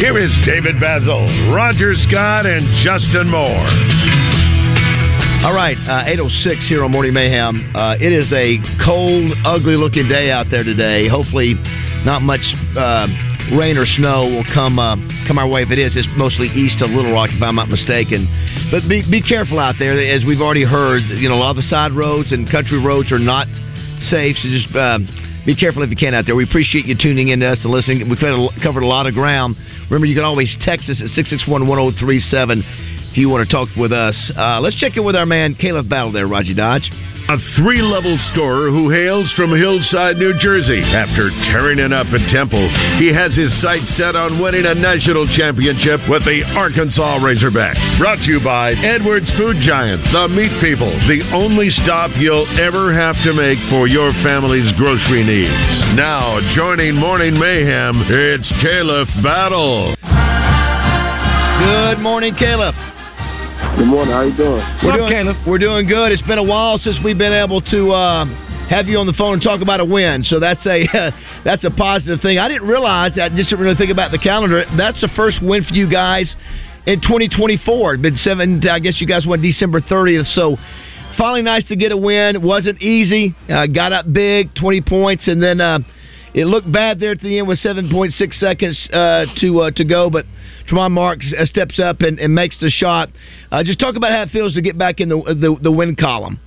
Here is David Bazzel, Roger Scott, and Justin Moore. All right, uh, 806 here on Morning Mayhem. Uh, it is a cold, ugly looking day out there today. Hopefully, not much uh, rain or snow will come uh, come our way. If it is, it's mostly east of Little Rock, if I'm not mistaken. But be, be careful out there. As we've already heard, you know, a lot of the side roads and country roads are not safe. So just uh, be careful if you can out there. We appreciate you tuning in to us and listening. We've covered a lot of ground. Remember, you can always text us at 661 1037 if you want to talk with us. Uh, let's check in with our man, Caleb Battle there, Raji Dodge. A three level scorer who hails from Hillside, New Jersey. After tearing it up at Temple, he has his sights set on winning a national championship with the Arkansas Razorbacks. Brought to you by Edwards Food Giant, the meat people, the only stop you'll ever have to make for your family's grocery needs. Now, joining Morning Mayhem, it's Caleb Battle. Good morning, Caleb. Good morning. How you doing? We're doing, Caleb? We're doing good. It's been a while since we've been able to uh, have you on the phone and talk about a win. So that's a uh, that's a positive thing. I didn't realize that. Just didn't really think about the calendar. That's the first win for you guys in 2024. It's been seven. I guess you guys won December 30th. So finally, nice to get a win. It wasn't easy. Uh, got up big, 20 points, and then uh, it looked bad there at the end with 7.6 seconds uh, to uh, to go, but. Tramon Marks uh, steps up and, and makes the shot. Uh, just talk about how it feels to get back in the the, the win column.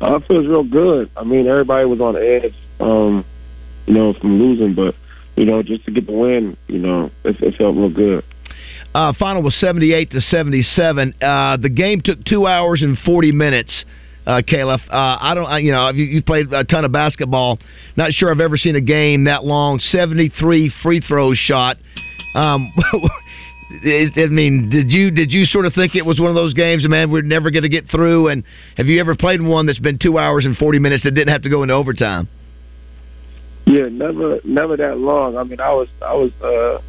Uh, it feels real good. I mean, everybody was on edge, um, you know, from losing, but you know, just to get the win, you know, it, it felt real good. Uh, final was seventy-eight to seventy-seven. Uh, the game took two hours and forty minutes. Uh, Caleb, uh, I don't, you know, you, you played a ton of basketball. Not sure I've ever seen a game that long. Seventy-three free throws shot. Um, I mean, did you did you sort of think it was one of those games, man, we're never going to get through? And have you ever played one that's been two hours and forty minutes that didn't have to go into overtime? Yeah, never, never that long. I mean, I was, I was. uh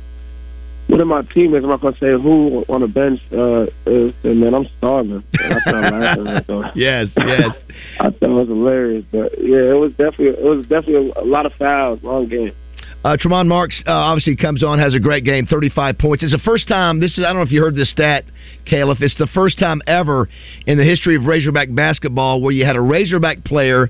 one of my teammates, I'm not gonna say who on the bench uh, is, and man, I'm starving. I started laughing. So. yes, yes. I thought it was hilarious, but yeah, it was definitely it was definitely a, lot of fouls, long game. Uh, Tramon Marks uh, obviously comes on, has a great game, 35 points. It's the first time. This is I don't know if you heard this stat, Caleb. It's the first time ever in the history of Razorback basketball where you had a Razorback player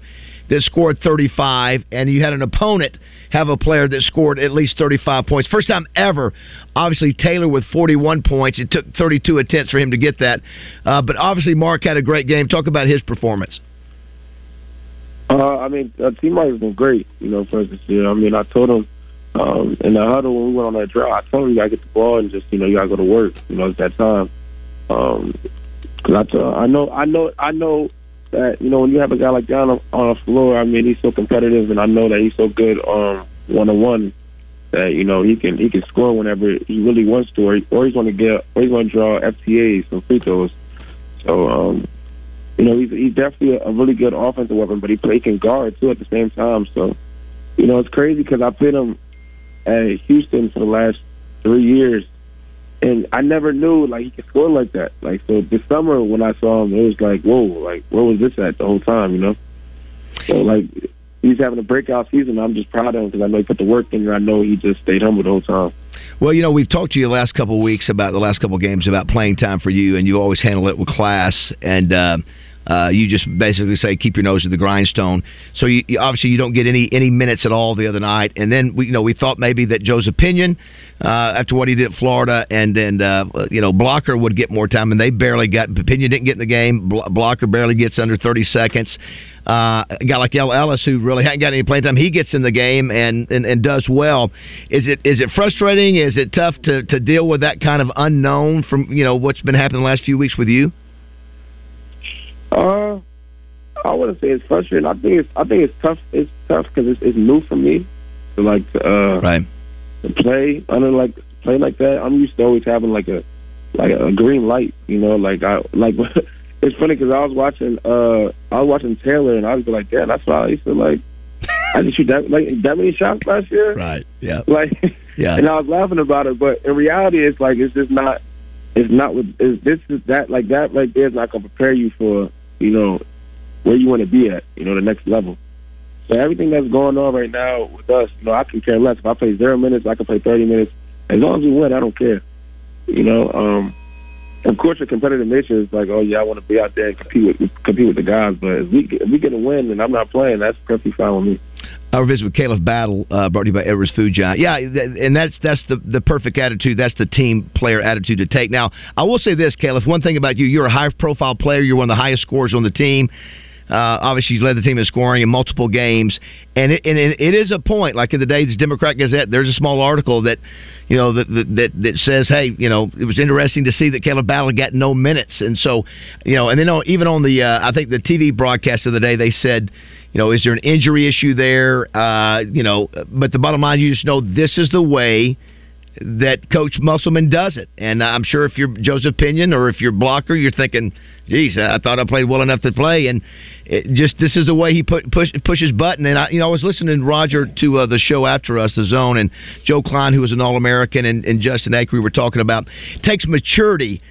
that scored 35, and you had an opponent have a player that scored at least 35 points. First time ever. Obviously, Taylor with 41 points. It took 32 attempts for him to get that. Uh, but obviously, Mark had a great game. Talk about his performance. Uh, I mean, uh, T Mike has been great, you know, for us this year. I mean, I told him um, in the huddle when we went on that drive, I told him you gotta get the ball and just, you know, you gotta go to work. You know, it's that time. Um, cause I know, I know, I know that you know when you have a guy like that on, on the floor, I mean, he's so competitive, and I know that he's so good um one on one that you know he can he can score whenever he really wants to, or, or he's going to get or he's going to draw FTAs and free throws. So um, you know he's he's definitely a, a really good offensive weapon, but he play can guard too at the same time. So you know it's crazy because I've played him at Houston for the last three years, and I never knew like he could score like that. Like so this summer when I saw him, it was like whoa, like where was this at the whole time? You know. So like he's having a breakout season. I'm just proud of him because I know he put the work in. There. I know he just stayed humble the whole time. Well, you know, we've talked to you the last couple of weeks about the last couple of games about playing time for you, and you always handle it with class. And uh, uh, you just basically say keep your nose to the grindstone. So you, you, obviously you don't get any any minutes at all the other night. And then we you know we thought maybe that Joseph Pinion uh, after what he did at Florida, and then uh, you know Blocker would get more time, and they barely got. Pinion didn't get in the game. Blocker barely gets under thirty seconds. Uh, a guy like El Ellis, who really hadn't got any playing time, he gets in the game and, and, and does well. Is it is it frustrating? Is it tough to, to deal with that kind of unknown from you know what's been happening the last few weeks with you? Uh, I wouldn't say it's frustrating. I think it's I think it's tough. It's tough because it's, it's new for me to like to, uh, right to play under like play like that. I'm used to always having like a like a green light. You know, like I like. it's funny because I was watching uh I was watching Taylor and I was like, damn, that's why I used to like. I didn't shoot that like that many shots last year. Right. Yeah. Like, Yeah. and I was laughing about it, but in reality, it's like it's just not. It's not with. It's, this is that like that right there is not gonna prepare you for you know where you want to be at. You know, the next level. So everything that's going on right now with us, you know, I can care less. If I play zero minutes, I can play thirty minutes. As long as we win, I don't care. You know, um, of course, your competitive nature is like, oh yeah, I want to be out there and compete with compete with the guys. But if we if we get a win and I'm not playing, that's perfectly fine with me. Our visit with Caleb Battle, uh, brought to you by Edwards Food Giant. Yeah, th- and that's that's the the perfect attitude. That's the team player attitude to take. Now, I will say this, Caleb. One thing about you, you're a high profile player. You're one of the highest scorers on the team. Uh, obviously, you led the team in scoring in multiple games, and it, and it, it is a point. Like in the day's Democrat Gazette, there's a small article that, you know, that that that says, hey, you know, it was interesting to see that Caleb Battle got no minutes, and so, you know, and then even on the, uh, I think the TV broadcast of the day, they said, you know, is there an injury issue there? Uh, you know, but the bottom line, you just know this is the way that Coach Musselman does it. And I'm sure if you're Joseph Pinion or if you're blocker, you're thinking, geez, I thought I played well enough to play. And it just this is the way he put push pushes button. And I, you know, I was listening to Roger to uh, the show after us, the Zone, and Joe Kleine, who was an All American, and, and Justin Acri were talking about takes maturity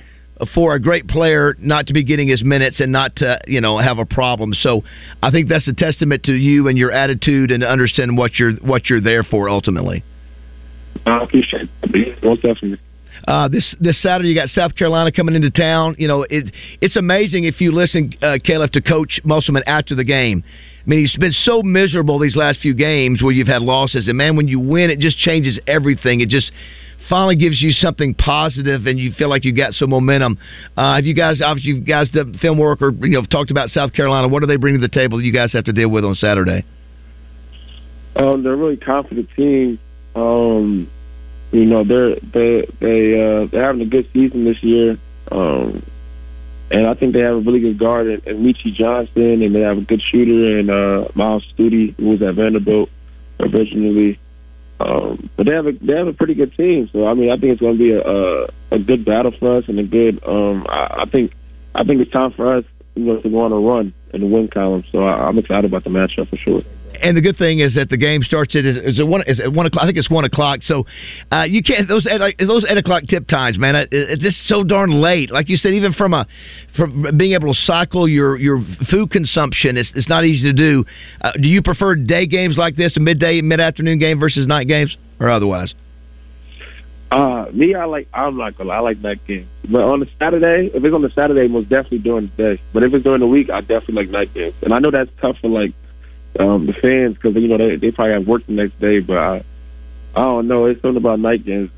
for a great player not to be getting his minutes and not to you know have a problem. So I think that's a testament to you and your attitude and understanding what you're what you're there for ultimately. I appreciate it. Most definitely. Uh, this this Saturday, you got South Carolina coming into town. You know, it it's amazing if you listen, uh, Caleb, to Coach Musselman after the game. I mean, he's been so miserable these last few games where you've had losses, and man, when you win, it just changes everything. It just finally gives you something positive, and you feel like you got some momentum. Uh, have you guys, obviously, you guys done film work or you know talked about South Carolina? What do they bring to the table that you guys have to deal with on Saturday? Um, they're a really confident team. Um, you know, they're they they uh, they're having a good season this year. Um, and I think they have a really good guard in, in Meechie Johnson, and they have a good shooter in uh, Myles Stute, who was at Vanderbilt originally. Um, but they have a they have a pretty good team, so I mean I think it's going to be a, a a good battle for us and a good. Um, I, I think I think it's time for us, you know, to go on a run in the win column. So I, I'm excited about the matchup for sure. And the good thing is that the game starts at is it one is it one o'clock? I think it's one o'clock. So uh, you can't those like, those eight o'clock tip times, man. It, it's just so darn late. Like you said, even from a from being able to cycle your your food consumption, it's it's not easy to do. Uh, do you prefer day games like this, a midday mid afternoon game versus night games, or otherwise? Uh, me, I like. I'm not gonna. lie, I like night games, but on the Saturday, if it's on the Saturday, most definitely during the day. But if it's during the week, I definitely like night games. And I know that's tough for like um, the fans because you know they they probably have work the next day. But I, I don't know. It's something about night games.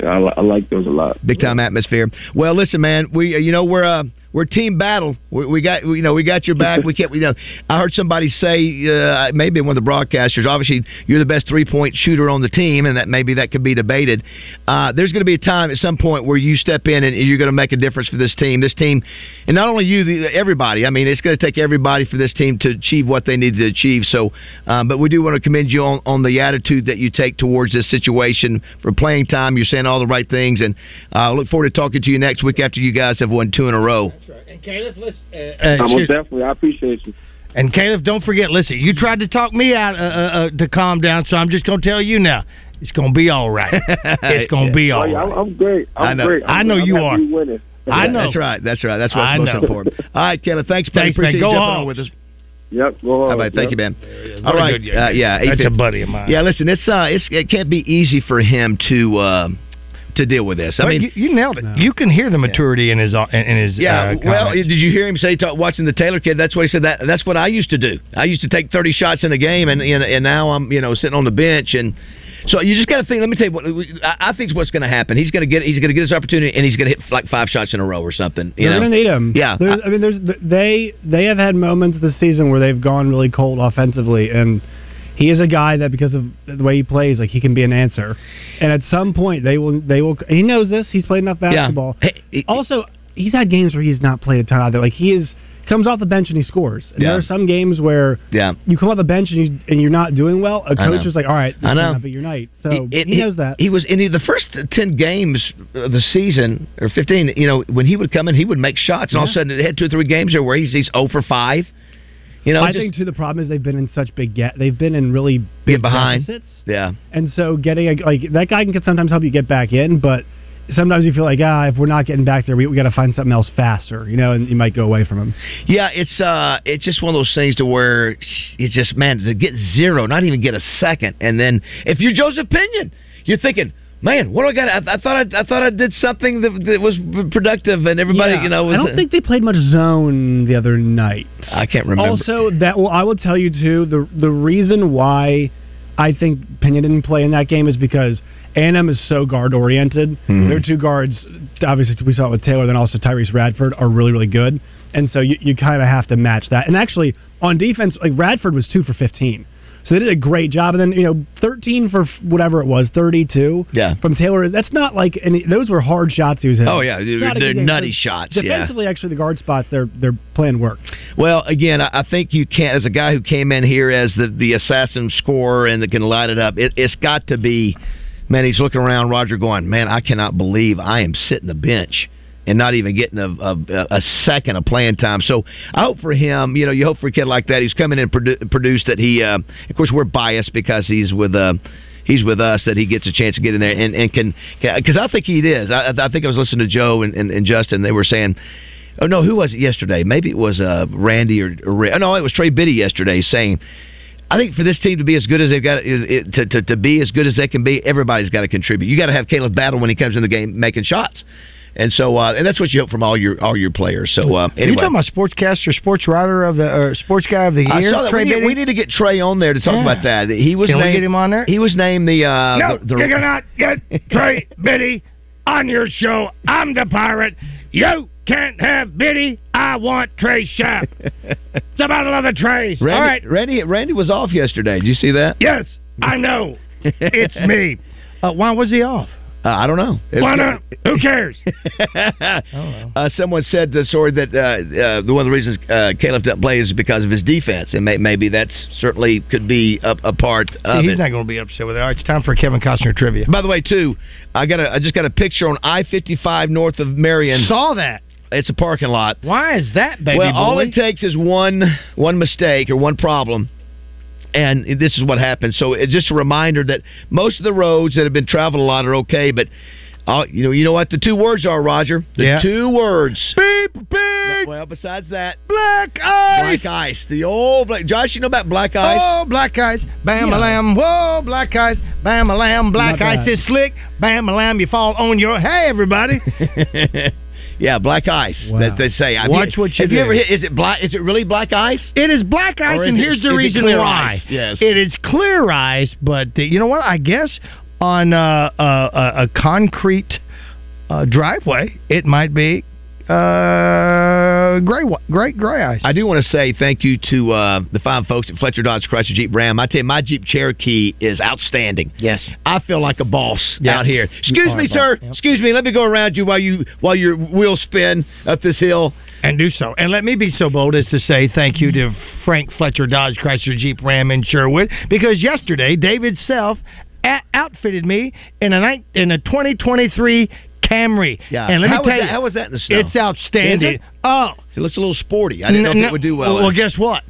I, I like those a lot. Big time atmosphere. Well, listen, man, we you know we're uh, we're team battle. We, we got you know we got your back. We can't. You know, I heard somebody say uh, maybe one of the broadcasters. Obviously, you're the best three point shooter on the team, and that maybe that could be debated. Uh, there's going to be a time at some point where you step in and you're going to make a difference for this team. This team, and not only you, the, everybody. I mean, it's going to take everybody for this team to achieve what they need to achieve. So, um, but we do want to commend you on, on the attitude that you take towards this situation for playing time. You're saying all the right things, and I uh, look forward to talking to you next week after you guys have won two in a row. And Caleb, listen. Uh, Uh, most definitely, I appreciate you. and Caleb, don't forget. Listen, you tried to talk me out uh, uh, uh, to calm down, so I'm just going to tell you now. It's going to be all right. It's going to be all yeah, right. I'm, I'm great. I'm I know. great. I'm, I know I'm you are. we winning. I know. That's right. That's right. That's what's I most know. important. All right, Caleb. Thanks, man. Thanks, man. Appreciate Go you jumping on with us. Yep. Go on. How about? Thank you, Yep. man. All Very right. good, Uh, yeah. That's a buddy of mine. Yeah. Listen, it's uh, it's, it can't be easy for him to uh, to deal with this. I Well, mean, you, you nailed it. You can hear the maturity in his uh, in in his. yeah. uh, well, did you hear him say talk, watching the Taylor kid? That's what he said. That that's what I used to do. I used to take thirty shots in a game, and and, and now I'm you know sitting on the bench and. So you just got to think. Let me tell you what I I think is what's going to happen. He's going to get he's going to get his opportunity, and he's going to hit like five shots in a row or something. You They're going to need him. Yeah. There's, I mean, there's they they have had moments this season where they've gone really cold offensively, and he is a guy that because of the way he plays, like he can be an answer. And at some point, they will they will. He knows this. He's played enough basketball. Hey, he- Also, he's had games where he's not played a ton either. Like he is comes off the bench and he scores. And Yeah. there are some games where Yeah. you come off the bench and, you, and you're not doing well. A coach is like, all right, this I know. not be your night. So It- he it- knows that. He was in the first ten games of the season or fifteen. You know, when he would come in, he would make shots, and all of a sudden, they had two or three games there where he's he's zero for five. You know, I just think too the problem is they've been in such big get. They've been in really big get behind. deficits, Yeah, and so getting a, like that guy can sometimes help you get back in, but sometimes you feel like ah, if we're not getting back there, we, we got to find something else faster, you know, and you might go away from him. yeah. It's uh, it's just one of those things to where it's just man to get zero, not even get a second, and then if you're Joseph Pinion, you're thinking. Man, what do I got? I, I thought I, I thought I did something that, that was productive, and everybody, Yeah. you know, was, I don't think they played much zone the other night. I can't remember. Also, that well, I will tell you too. The the reason why I think Pena didn't play in that game is because A&M is so guard oriented. Mhm. Their two guards, obviously we saw it with Taylor, then also Tyrece Radford, are really really good, and so you, you kind of have to match that. And actually, on defense, like Radford was two for fifteen. So they did a great job, and then you know, thirteen for whatever it was, thirty-two. Yeah. from Taylor. That's not like any. Those were hard shots he was hitting. Oh, yeah, they're- they're nutty shots, yeah. Defensively, actually, the guard spots their their plan worked. Well, again, I I think you can't, as a guy who came in here as the, the assassin scorer and that can light it up, it, it's got to be, man, he's looking around, Roger, going, man, I cannot believe I am sitting the bench and not even getting a, a, a second of playing time. So I hope for him, you know, you hope for a kid like that who's coming in and produ- produced that he, uh, of course, we're biased because he's with, uh, he's with us that he gets a chance to get in there and, and can because I think he is. I, I think I was listening to Joe and, and, and Justin. They were saying, oh no, who was it yesterday? Maybe it was uh, Randy or, or oh, no, it was Trey Biddy yesterday saying. I think for this team to be as good as they've got it, to, to to be as good as they can be, everybody's got to contribute. You got to have Caleb Battle when he comes in the game making shots, and so uh, and that's what you hope from all your all your players. So uh, You anyway, talking about sportscaster, sports writer of the or sports guy of the I year? saw that. Trey We need, we need to get Trey on there to talk Yeah. about that. He was Can we get him on there? He was named the uh, No, the, the, you cannot get Trey Biddy on your show. I'm the pirate. You can't have Biddy. I want Trey Sharp. it's about another Trace. Randy, All right. Randy Randy was off yesterday. Did you see that? Yes, I know. it's me. Uh, why was he off? Uh, I don't know. Why not? Who cares? uh, someone said the story that uh, uh, the one of the reasons uh, Caleb doesn't play is because of his defense, and may, maybe that's certainly could be a, a part of it. He's it. not going to be upset with it. All right, it's time for Kevin Costner trivia. By the way, too, I got a, I just got a picture on I fifty five north of Marion. Saw that. It's a parking lot. Why is that, baby well, all it takes is one one mistake or one problem. And this is what happens. So, it's just a reminder that most of the roads that have been traveled a lot are okay, but uh, you know, you know what the two words are, Roger. The Yeah. two words. Beep, beep. Well, besides that, Black ice. black ice. The old black. Josh, you know about black ice? Oh, black ice, bam Yeah. a lamb. Whoa, black ice, bam a lamb. Black ice is slick, bam a lamb. You fall on your. Hey, everybody. yeah, black ice. Wow. That they say. Have Watch what you have do. you ever hit? Is it black? Is it really black ice? It is black ice, is and it- here's the reason why. ice? Yes. It is clear ice, but uh, you know what? I guess on uh, uh, a, a concrete uh, driveway, it might be uh, gray, wa- gray, gray ice. I do want to say thank you to uh, the fine folks at Fletcher Dodge Chrysler Jeep Ram. I tell you, my Jeep Cherokee is outstanding. Yes. I feel like a boss Yeah. out here. Excuse me, sir. Yep. Excuse me. Let me go around you while you while your wheels spin up this hill. and do so. And let me be so bold as to say thank you to Frank Fletcher Dodge Chrysler Jeep Ram in Sherwood because yesterday David Self a- outfitted me in a night in a 2023 Camry. Yeah. And let How me was tell that- you, how was that in the snow? It's outstanding. It? Oh, It looks a little sporty. I didn't know if it would do well. Well, guess what?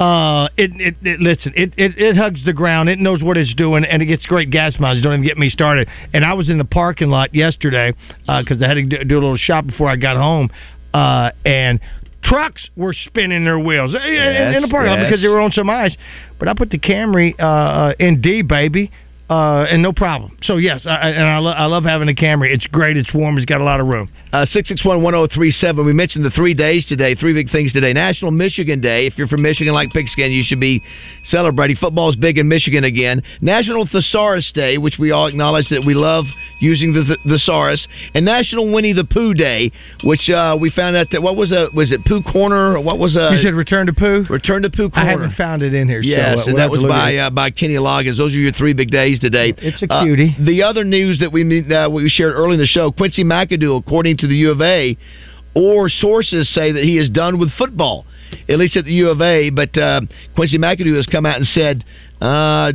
Uh, it, it, it listen. It, it it hugs the ground. It knows what it's doing, and it gets great gas mileage. Don't even get me started. And I was in the parking lot yesterday because I had to do, do a little shop before I got home, uh, and trucks were spinning their wheels in- in, in the parking lot because they were on some ice. But I put the Camry uh, uh, in D, baby. Uh, and no problem. So yes, I, and I, lo- I love having a Camry. It's great. It's warm. It's got a lot of room. Six six one one zero three seven. We mentioned the three days today, three big things today. National Michigan Day. If you're from Michigan like Pigskin, you should be celebrating. Football's big in Michigan again. National Thesaurus Day, which we all acknowledge that we love using the th- thesaurus. And National Winnie the Pooh Day, which uh, we found out that, what was a, was it Pooh Corner? Or what was a... you said return to poo. Return to Pooh Corner. I haven't found it in here. Yes, so, uh, and we'll that was by uh, by Kenny Loggins. Those are your three big days today. It's a Uh, cutie. the other news that we uh, we shared early in the show: Quincy McAdoo, according to the U of A, or sources say that he is done with football, at least at the U of A. But uh, Quincy McAdoo has come out and said, uh,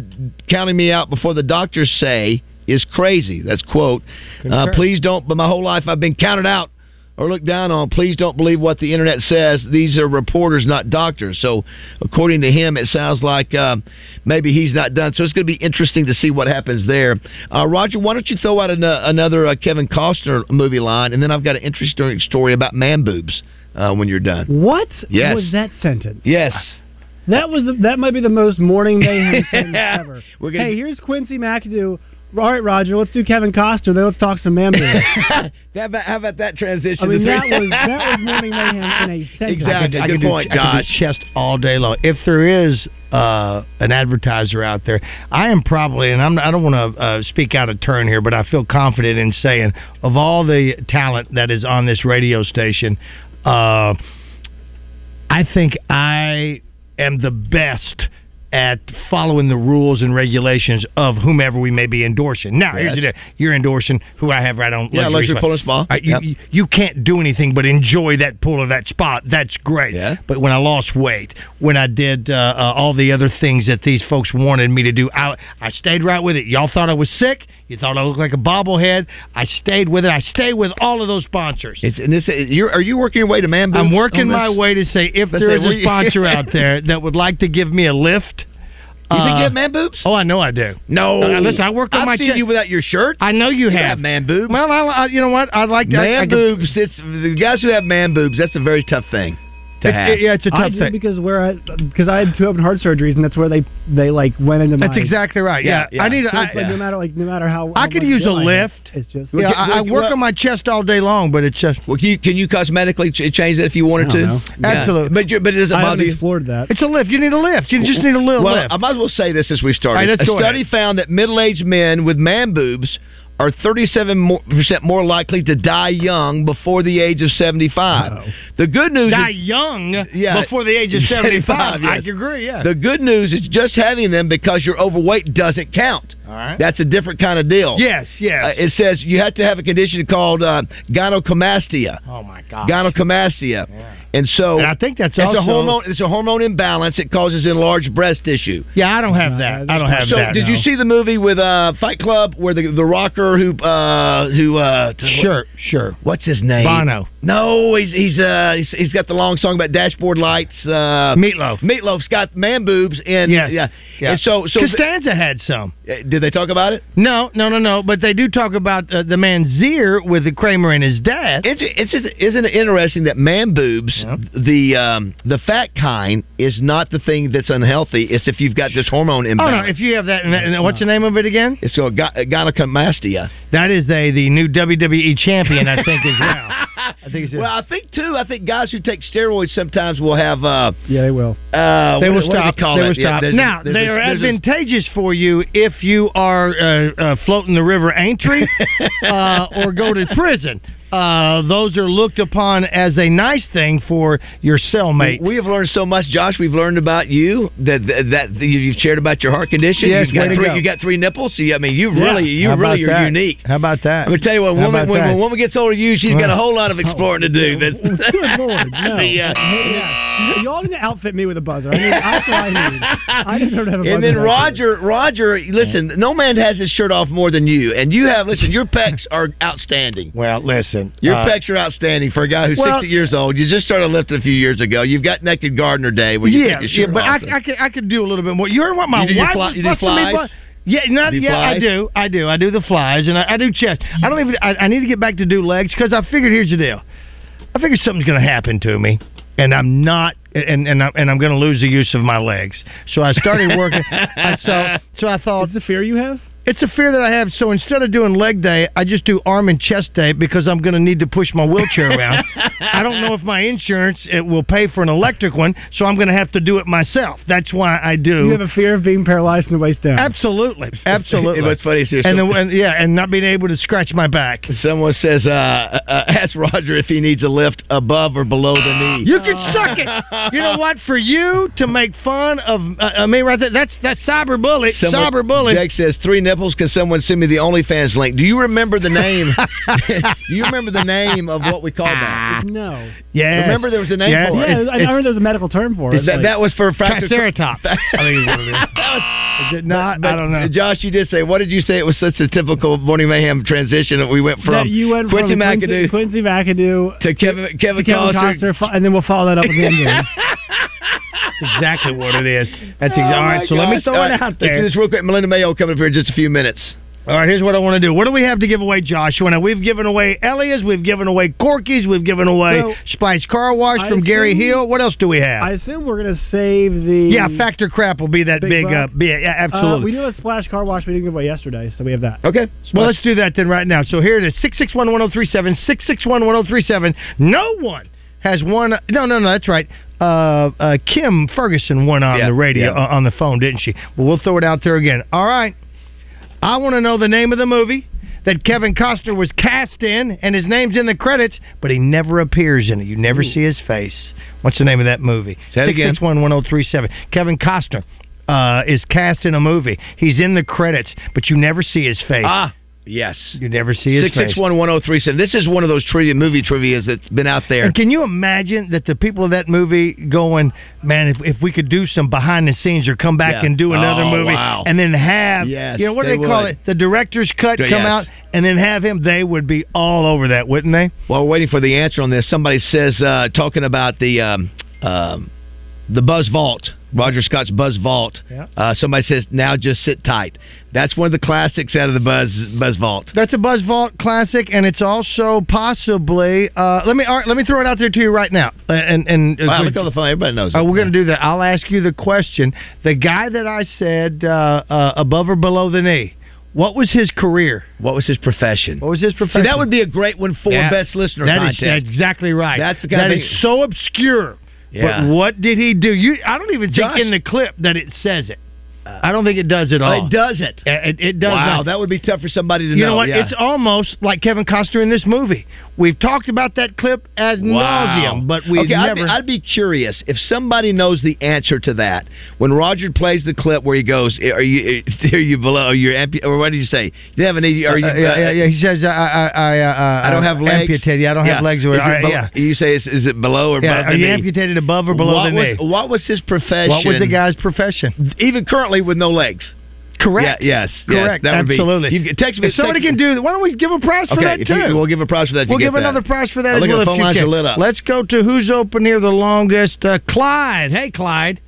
counting me out before the doctors say is crazy. That's quote. Uh, please don't. But my whole life I've been counted out or looked down on. Please don't believe what the internet says. These are reporters, not doctors. So, according to him, it sounds like uh, maybe he's not done. So it's going to be interesting to see what happens there. Uh, Roger, why don't you throw out an, uh, another uh, Kevin Costner movie line, and then I've got an interesting story about man boobs uh, when you're done. What Yes. was that sentence? Yes. That was the, that might be the most morning mayhem sentence ever. We're gonna- hey, here's Quincy McAdoo. All right, Roger, let's do Kevin Costner. Then let's talk some man boobs. How about, how about that transition? I mean, that was that was morning mayhem in a sentence. Exactly. I Good could do- point, I could do Josh. chest all day long. If there is uh, an advertiser out there, I am probably, and I'm, I don't want to uh, speak out of turn here, but I feel confident in saying of all the talent that is on this radio station, uh, I think I am the best at following the rules and regulations of whomever we may be endorsing. Now, here's Yes. the deal. You're endorsing who I have right on Yeah, luxury pool and spa. Uh, you, Yep. you, you can't do anything but enjoy that pool or that spot. That's great. Yeah. But when I lost weight, when I did uh, uh, all the other things that these folks wanted me to do, I, I stayed right with it. Y'all thought I was sick. You thought I looked like a bobblehead. I stayed with it. I stayed with all of those sponsors. It's, and this, you're, are you working your way to man boobs? I'm working my way to say if Let's there say is a sponsor out there that would like to give me a lift. You think uh, you have man boobs? Oh, I know I do. No. Uh, listen, I work on I've my seen chest. you without your shirt. I know you, You have. have man boobs. Well, I, I, you know what? I'd like to. I- man I could- boobs. It's the guys who have man boobs. That's a very tough thing to It's- have. yeah, it's a I tough do thing. because where I because I had two open heart surgeries and that's where they they like went into That's my. exactly right. Yeah, Yeah, I need. So I, it's like no matter like no matter how I how could use a bill I have, lift. It's just yeah, I, I work well- on my chest all day long, but it's just Well, can you, can you cosmetically ch- change that if you wanted to? don't. Yeah. Absolutely. But you but it doesn't I bother haven't you. explored that. it's a lift. You need a lift. You just need a little Well, lift. I might as well say this as we started. All right, let's a study ahead. found that middle-aged men with man boobs are 37 percent more likely to die young before the age of 75. Uh-oh. The good news Die is young Yeah. before the age of 75. 75, I agree, yeah. the good news is just having them because you're overweight doesn't count. all right. That's a different kind of deal. yes, yes. Uh, it says you have to have a condition called uh, gynecomastia. oh, my God. Gynecomastia. And so And I think that's it's also- a hormone. It's a hormone imbalance. It causes enlarged breast tissue. yeah, I don't have that. I don't have so, that. So did you see the movie with uh, Fight Club where the the rocker who uh, who uh, Sure, sure. what's his name? Bono. No, he's he's uh he's, he's got the long song about dashboard lights. Uh, Meatloaf. Meatloaf's got man boobs and Yes. yeah. Yeah. And so so Costanza had some. uh, did they talk about it? No, no, no, no. But they do talk about uh, the manssiere with the Kramer and his dad. It's, it's just, isn't it interesting that man boobs, Yeah. the um, the fat kind, is not the thing that's unhealthy. It's if you've got this hormone imbalance. Oh imbalance. no! If you have that, and, and what's the name of it again? it's called gy- gynecomastia. That is a the new WWE champion, I think as well. I think it's Well, I think too. I think guys who take steroids sometimes will have. Uh, Yeah, they will. uh, they will what do stop. call They that? will Yeah, stop. there's a- now there's they a- are there's a- advantageous for you if you are uh, uh, floating the river Aintree uh, or go to prison. Uh, those are looked upon as a nice thing for your cellmate. We have learned so much, Josh. We've learned about you that that, that you've shared about your heart condition. Yes, you've got three, go. you got three nipples. So you, I mean, you Yeah. really, you How about really are that? unique. How about that? I'm gonna tell you what. Woman, when, that? when a woman gets older you, she's got a whole lot of exploring to do. That's, Good lord, no. Yeah. Yeah. You all need to outfit me with a buzzer. I mean, that's what I need. I deserve to have a buzzer. And then back Roger, Roger, listen. No man has his shirt off more than you, and you have. Listen, your pecs are outstanding. well, listen. Your uh, pecs are outstanding for a guy who's well- 60 years old. You just started lifting a few years ago. You've got Naked Gardener Day where you yeah, take your yeah, shirt but off. I, I could I could do a little bit more. You heard what my You wife fly- was you do busting me flies? Yeah, not yeah. I do. I do. I do the flies and I, I do chest. I don't even. I, I need to get back to do legs because I figured here's the deal. I figured something's going to happen to me, and I'm not. And and I'm, and I'm going to lose the use of my legs. So I started working. I, so so I thought It's the fear you have. It's a fear that I have. So instead of doing leg day, I just do arm and chest day because I'm going to need to push my wheelchair around. I don't know if my insurance it will pay for an electric one, so I'm going to have to do it myself. That's why I do. You have a fear of being paralyzed from the waist down. Absolutely, absolutely. What's funny is and, and yeah, and not being able to scratch my back. Someone says, uh, uh, ask Roger if he needs a lift above or below the knee. You can suck it. You know what? For you to make fun of uh, mean, right there, that's that's cyber. Someone- cyber bullet. Jake says three nipples? Can someone send me the OnlyFans link? Do you remember the name? Do you remember the name of what we called that? Ah, no. Yeah. Remember there was a name Yes. for it. Yeah, I I there was a medical term for it. That, Like- that was for fracture. Triceratops. I think is what it is. Is it not? But, I don't know. Josh, you did say. What did you say? It was such a typical Morning Mayhem transition that we went from that you went Quincy from McAdoo Quincy, Quincy McAdoo to Kevin Kevin, to Kevin Costner. Costner, and then we'll follow that up with the ending. That's exactly what it is. That's Oh, exa- all my. So let me gosh. throw All it right, out Let's do there. this real quick. Melinda Mayo coming up here in just a few minutes. All right, here's what I want to do. What do we have to give away, Joshua? Now, we've given away Elias, we've given away Corky's, we've given away So- Spice Car Wash I from Gary Hill. What else do we have? I assume we're gonna save the yeah, Factor Crap will be that Big big. uh, buck. big yeah, Uh, absolutely. we do a splash car wash we didn't give away yesterday, so we have that. Okay. Well, let's do that then right now. So here it is 661 1037, 661 1037. No one has won. No, no, no, that's right. Uh, uh, Kim Ferguson won on Yeah, the radio, yeah. uh, on the phone, didn't she? Well, we'll throw it out there again. All right. I want to know the name of the movie that Kevin Costner was cast in, and his name's in the credits, but he never appears in it. You never see his face. What's the name of that movie? Say it again. 661 1037. Kevin Costner uh, is cast in a movie. He's in the credits, but you never see his face. Ah, yes. You never see his Six face. six one one zero three seven. This is one of those trivia movie trivia's that's been out there. And can you imagine that the people of that movie going, man, if, if we could do some behind the scenes or come back Yeah. and do another Oh, movie wow. and then have, Yes, you know, what do they they call it? The director's cut Yes. come out and then have him, they would be all over that, wouldn't they? While we're waiting for the answer on this, somebody says uh, talking about the um, um, the Buzz Vault, Roger Scott's Buzz Vault. Yeah. Uh, somebody says now just sit tight. That's one of the classics out of the Buzz Buzz Vault. That's a Buzz Vault classic, and it's also possibly. Uh, let me right, let me throw it out there to you right now. And and Wow, look on the phone. Everybody knows. Uh, it. we're going to do that. I'll ask you the question. The guy that I said uh, uh, above or below the knee, what was his career? What was his profession? What was his See, profession? that would be a great one for Yeah. best listener That is- contest. that's exactly right. That's the kind That of so obscure. Yeah. But what did he do? You, I don't even Josh- think in the clip that it says it. I don't think it does at all. it does it. Uh, It, it does wow, not. that would be tough for somebody to you know. You know what? yeah. It's almost like Kevin Costner in this movie. We've talked about that clip ad nauseum, but we okay, I'd be. I'd be curious if somebody knows the answer to that. When Roger plays the clip where he goes, "Are you are you below? Are you ampu- or what did you say? Do you have an? Are you? Uh, yeah, yeah, yeah. He says, "I, I, I, uh, I don't have legs. Amputated. I don't have legs. Or, it be- yeah. You say is, is it below or Yeah, above are you knee? amputated above or below what the was, knee? What was his profession? What was the guy's profession? Even currently with no legs. Correct. Yeah, yes. yes, Correct. that would be- Absolutely. you- text me. If somebody text can me. do that, why don't we give a prize for Okay, that too? you, we'll give a prize for that. We'll give that. another prize for that as look at well the if phone you lines can. are lit up. Let's go to who's open here the longest. Uh, Clyde. Hey, Clyde.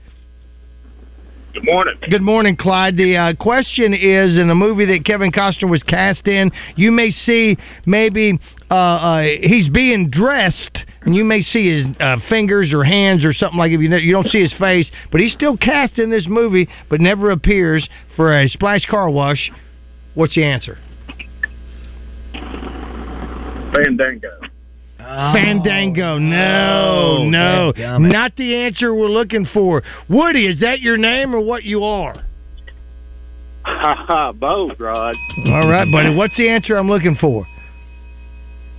Good morning. Good morning, Clyde. The uh, question is in the movie that Kevin Costner was cast in, you may see maybe uh, uh, he's being dressed, and you may see his uh, fingers or hands or something like. If you you don't see his face, but he's still cast in this movie, but never appears for a splash car wash. What's the answer? Fandango. Fandango. No, Oh, no, not the answer we're looking for. Woody, is that your name or what you are? Ha ha, both, Rod. All right, buddy. What's the answer I'm looking for?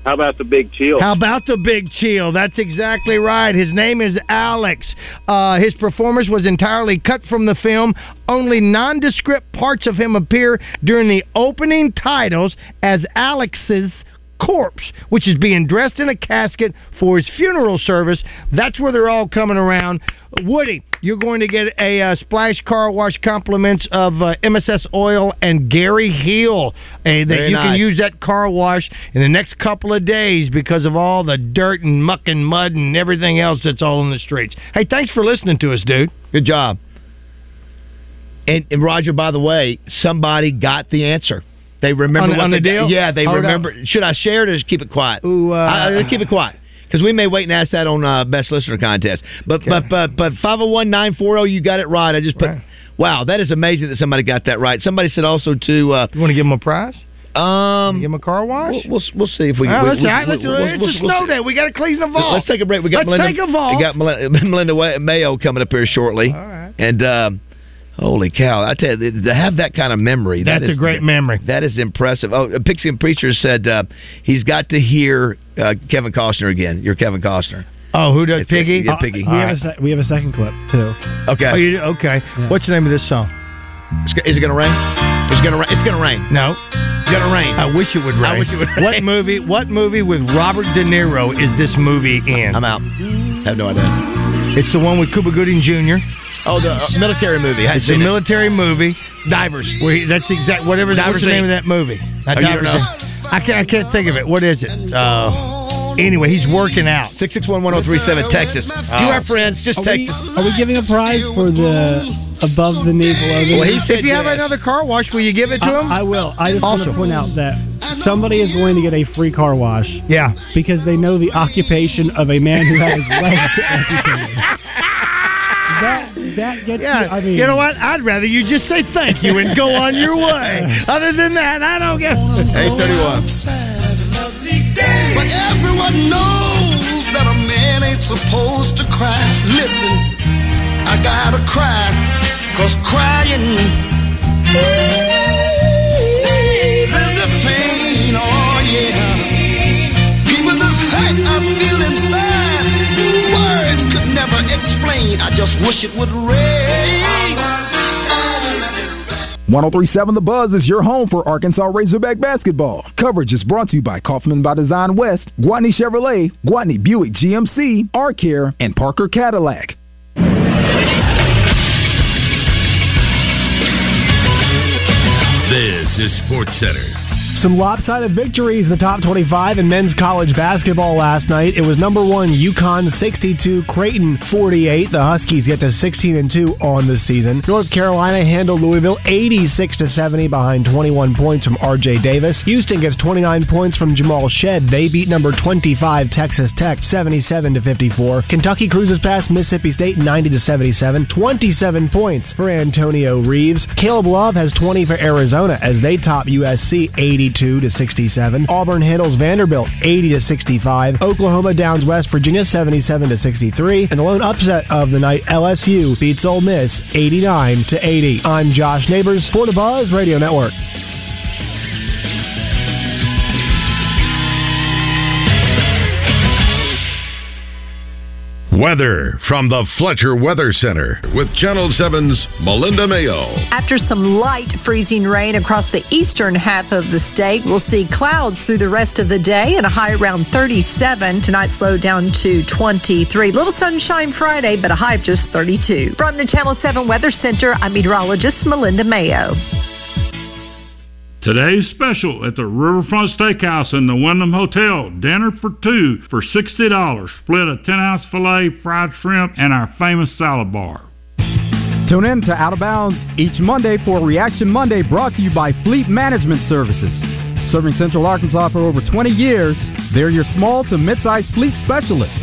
How about the big chill? How about the big chill? That's exactly right. His name is Alex. Uh, his performance was entirely cut from the film. Only nondescript parts of him appear during the opening titles as Alex's corpse, which is being dressed in a casket for his funeral service. That's where they're all coming around. Woody, you're going to get a uh, splash car wash compliments of uh, MSS Oil and Gary Hill. Uh, that Very you can use that car wash in the next couple of days because of all the dirt and muck and mud and everything else that's all in the streets. Hey, thanks for listening to us, dude. Good job. And, and Roger, by the way, somebody got the answer. They remember On the- what on the they- deal? Yeah, they Oh, that- remember. Should I share it or just keep it quiet? Ooh, uh, I- I- keep it quiet because we may wait and ask that on uh, best listener contest. But but but but five zero one nine four zero, you got it right. I just put. Right. Wow, that is amazing that somebody got that right. Somebody said also to. Uh, You want to give him a prize? um, Give him a car wash? we'll, we'll we'll see if we. Right, we- let's, we- right, let's, we- we'll- it's we'll- a snow day. We got to clean the vault. Let's take a break. We got Let's Melinda. take a vault. We got Melinda, Melinda Mayo coming up here shortly. All right. And um, holy cow! I tell you, to have that kind of memory, that That's a great memory. That is impressive. Oh, Pixie and Preacher said uh, he's got to hear uh, Kevin Costner again. You're Kevin Costner. Oh, who does It's- Piggy? yeah, Piggy. We, have right. a se- we have a second clip too. Okay. Oh, you, okay. Yeah. What's the name of this song? Is it going to rain? It's going to rain. It's going to rain. No. It's going to rain. I wish it would rain. I wish it would Rain. What movie? What movie with Robert De Niro is this movie in? I'm out. I Have no idea. It's the one with Cuba Gooding Jr. Oh, the uh, military movie. I It's a it. military movie. Divers. Where he, that's the exact whatever. Divers what's the name of that movie? Not Oh, you Divers don't know? I can't. I can't think of it. What is it? Uh, anyway, he's working out. Six six one one zero three seven Texas. You Oh. are friends. Just Are text we, are we giving a prize for the above the knee, below the Well, he said If you have another car wash, will you give it to him? I, I will. I just want to point out that somebody is going to get a free car wash yeah. because they know the occupation of a man who has his legs amputated. That that gets Yeah, you. I mean, you know what? I'd rather you just say thank you and go on your way. Other than that, I don't get. Eight thirty one. But everyone knows that a man ain't supposed to cry. Listen, I gotta cry, cause crying is the pain, oh yeah. Even this hurt I feel explain. I just wish it would rain. 1037 The Buzz is your home for Arkansas Razorback basketball. Coverage is brought to you by Kaufman by Design West, Gwatney Chevrolet, Gwatney Buick GMC, ARcare, and Parker Cadillac. This is Sports Center. Some lopsided victories in the top 25 in men's college basketball last night. It was number one UConn 62, Creighton 48. The Huskies get to 16 and 2 on the season. North Carolina handled Louisville 86 to 70 behind 21 points from R.J. Davis. Houston gets 29 points from Jamal Shead. They beat number 25 Texas Tech 77 to 54. Kentucky cruises past Mississippi State 90 to 77. 27 points for Antonio Reeves. Caleb Love has 20 for Arizona as they top USC 82 to 67. Auburn handles Vanderbilt 80 to 65. Oklahoma downs West Virginia 77 to 63. And the lone upset of the night, LSU beats Ole Miss 89 to 80. I'm Josh Neighbors for the Buzz Radio Network. Weather from the Fletcher Weather Center with Channel 7's Melinda Mayo. After some light freezing rain across the eastern half of the state, we'll see clouds through the rest of the day and a high around 37. Tonight slow down to 23. Little sunshine Friday, but a high of just 32. From the Channel 7 Weather Center, I'm meteorologist Melinda Mayo. Today's special at the Riverfront Steakhouse in the Wyndham Hotel. Dinner for two for $60. Split a 10 ounce filet, fried shrimp, and our famous salad bar. Tune in to Out of Bounds each Monday for Reaction Monday brought to you by Fleet Management Services. Serving Central Arkansas for over 20 years, they're your small to mid-sized fleet specialists.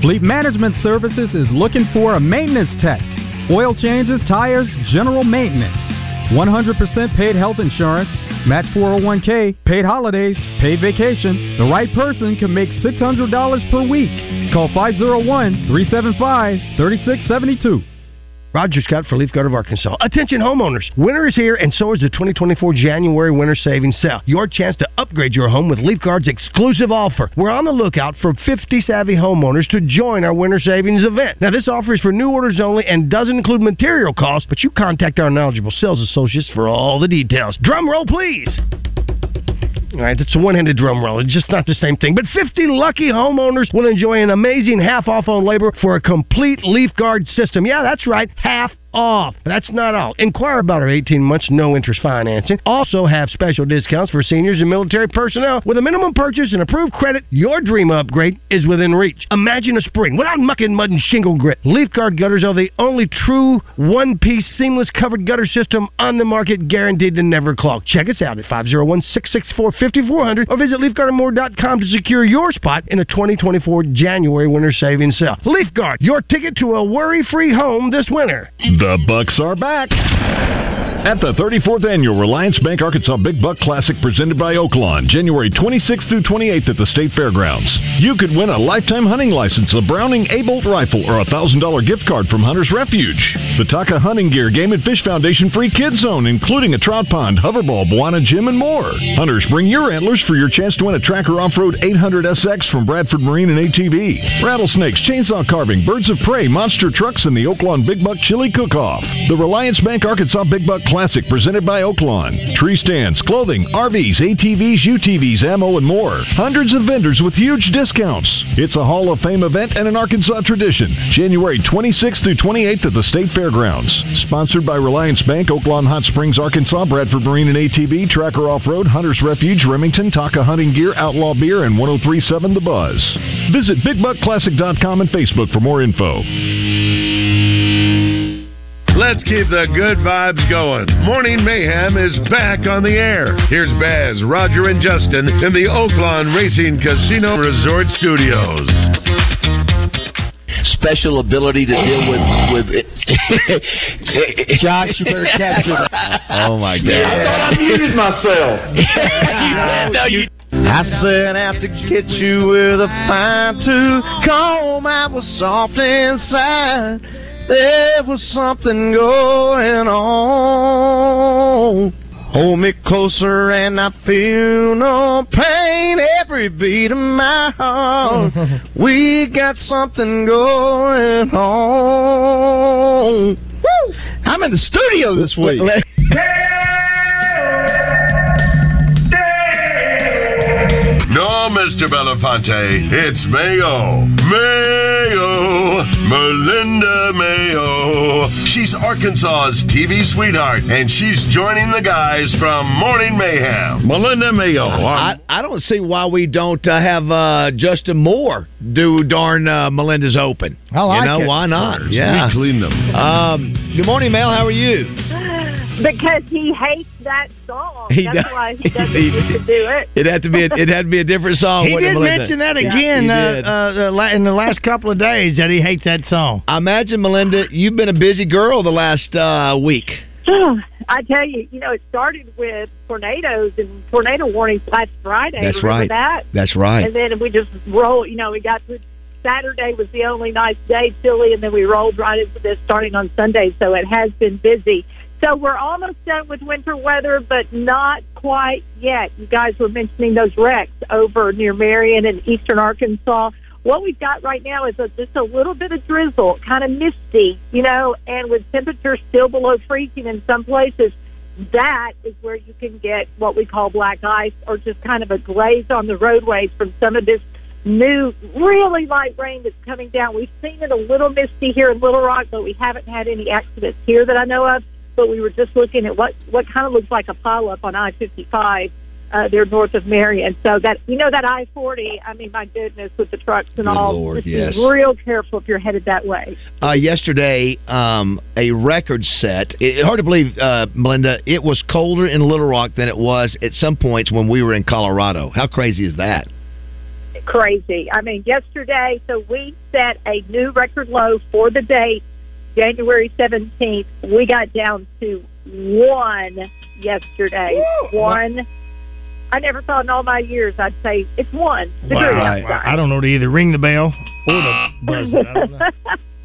Fleet Management Services is looking for a maintenance tech. Oil changes, tires, general maintenance. 100% paid health insurance, match 401k, paid holidays, paid vacation. The right person can make $600 per week. Call 501 375 3672. Roger Scott for Leaf Guard of Arkansas. Attention homeowners. Winter is here and so is the 2024 January Winter Savings Sale. Your chance to upgrade your home with Leaf Guard's exclusive offer. We're on the lookout for 50 savvy homeowners to join our Winter Savings event. Now this offer is for new orders only and doesn't include material costs, but you contact our knowledgeable sales associates for all the details. Drum roll please. All right, that's a one-handed drum roll. It's just not the same thing. But 50 lucky homeowners will enjoy an amazing half off on labor for a complete Leaf Guard system. Yeah, that's right, half off. That's not all. Inquire about our 18 months no interest financing. Also have special discounts for seniors and military personnel. With a minimum purchase and approved credit, your dream upgrade is within reach. Imagine a spring without muck and mud and shingle grit. Leaf Guard gutters are the only true one-piece seamless covered gutter system on the market guaranteed to never clog. Check us out at 501-664-5400 or visit leafguardandmore.com to secure your spot in the 2024 January winter savings sale. Leaf Guard, your ticket to a worry-free home this winter. The Bucks are back. At the 34th Annual Reliance Bank Arkansas Big Buck Classic presented by Oaklawn, January 26th through 28th at the State Fairgrounds. You could win a lifetime hunting license, a Browning A-Bolt rifle, or a $1,000 gift card from Hunter's Refuge. The Taka Hunting Gear Game and Fish Foundation free kids zone, including a trout pond, hoverball, Buana gym, and more. Hunters, bring your antlers for your chance to win a Tracker Off-Road 800SX from Bradford Marine and ATV. Rattlesnakes, chainsaw carving, birds of prey, monster trucks, and the Oaklawn Big Buck Chili Cook-Off. The Reliance Bank Arkansas Big Buck Classic presented by Oaklawn. Tree stands, clothing, RVs, ATVs, UTVs, ammo, and more. Hundreds of vendors with huge discounts. It's a Hall of Fame event and an Arkansas tradition. January 26th through 28th at the State Fairgrounds. Sponsored by Reliance Bank, Oaklawn Hot Springs, Arkansas, Bradford Marine and ATV, Tracker Off Road, Hunter's Refuge, Remington, Taka Hunting Gear, Outlaw Beer, and 1037 The Buzz. Visit BigBuckClassic.com and Facebook for more info. Let's keep the good vibes going. Morning Mayhem is back on the air. Here's Baz, Roger, and Justin in the Oaklawn Racing Casino Resort Studios. Special ability to deal with with Josh, you better capture that. Oh my god! I thought I muted myself. no, you. I set out to get you with a fine tooth comb. I was soft inside. There was something going on. Hold me closer and I feel no pain every beat of my heart. we got something going on. Woo! I'm in the studio this week. No, Mr. Belafonte, it's Mayo. Mayo. Melinda Mayo. She's Arkansas's TV sweetheart, and she's joining the guys from Morning Mayhem. Melinda Mayo. I, I don't see why we don't uh, have uh, Justin Moore do darn uh, Melinda's Open. I like you know it. why not? Yes, Yeah. we clean them. Um, good morning, Mel. How are you? Because he hates that song. He That's does. why he doesn't He- get to do it. It had to be. A, it had to be a different song. He did mention that again he uh, uh, la- in the last couple of days that he hates that song. I imagine, Melinda, you've been a busy girl the last uh, week. I tell you, you know, it started with tornadoes and tornado warnings last Friday. That's Remember right. That? That's right. And then we just roll. You know, we got to Saturday was the only nice day, chilly, and then we rolled right into this starting on Sunday. So it has been busy. So we're almost done with winter weather, but not quite yet. You guys were mentioning those wrecks over near Marion and eastern Arkansas. What we've got right now is a, just a little bit of drizzle, kind of misty, you know, and with temperatures still below freezing in some places, that is where you can get what we call black ice or just kind of a glaze on the roadways from some of this new, really light rain that's coming down. We've seen it a little misty here in Little Rock, but we haven't had any accidents here that I know of. But we were just looking at what what kind of looks like a pileup on I fifty five. Uh, they're north of Marion, so that you know that I forty. I mean, my goodness, with the trucks and Good all. Lord, just be real careful if you're headed that way. Uh, yesterday, um, a record set. It, hard to believe, uh, Melinda. It was colder in Little Rock than it was at some points when we were in Colorado. How crazy is that? crazy. I mean, yesterday, so we set a new record low for the date, January 17th. We got down to one yesterday. One. I never thought in all my years I'd say it's one. degree outside. I don't know to either ring the bell or the buzz it. I don't know.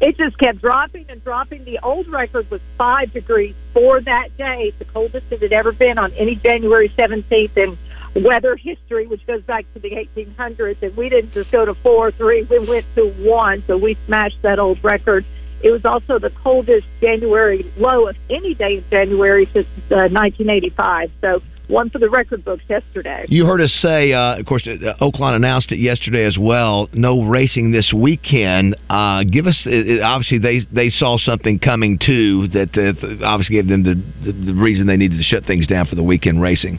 it just kept dropping and dropping. The old record was five degrees for that day, the coldest it had ever been on any January 17th in weather history, which goes back to the 1800s. And we didn't just go to four or three, we went to one, so we smashed that old record. It was also the coldest January low of any day in January since uh, 1985. So one for the record books yesterday. You heard us say, uh, of course, uh, Oaklawn announced it yesterday as well. No racing this weekend. Uh, give us, it, it- obviously, they they saw something coming too that uh, obviously gave them the, the, the reason they needed to shut things down for the weekend racing.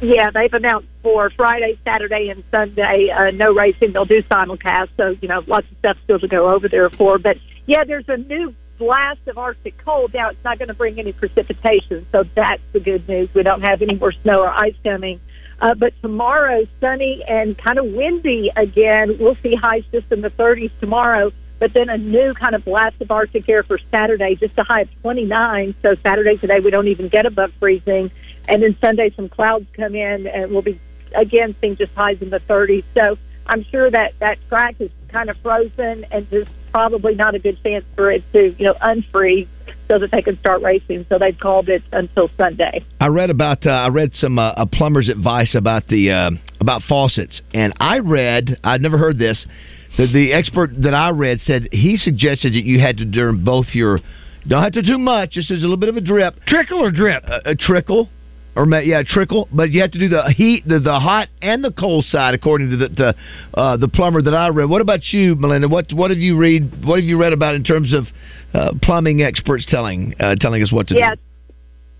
Yeah, they've announced for Friday, Saturday, and Sunday uh, no racing. They'll do simulcast, so you know lots of stuff still to go over there for. But yeah, there's a new blast of Arctic cold. Now it's not going to bring any precipitation, so that's the good news. We don't have any more snow or ice coming. Uh, but tomorrow, sunny and kind of windy again. We'll see highs just in the 30s tomorrow. But then a new kind of blast of Arctic air for Saturday, just a high of 29. So Saturday today we don't even get above freezing. And then Sunday some clouds come in and we'll be again seeing just highs in the 30s. So I'm sure that that track is kind of frozen and just probably not a good chance for it to you know unfreeze so that they can start racing. So they've called it until Sunday. I read about uh, I read some uh, a plumber's advice about the uh, about faucets, and I read I'd never heard this. The, the expert that I read said he suggested that you had to turn both your Don't have to do much. Just as a little bit of a drip, trickle or drip, a, a trickle, or yeah, trickle. But you have to do the heat, the, the hot and the cold side, according to the the, uh, the plumber that I read. What about you, Melinda? What what have you read? What have you read about in terms of uh, plumbing experts telling uh, telling us what to Yes. do?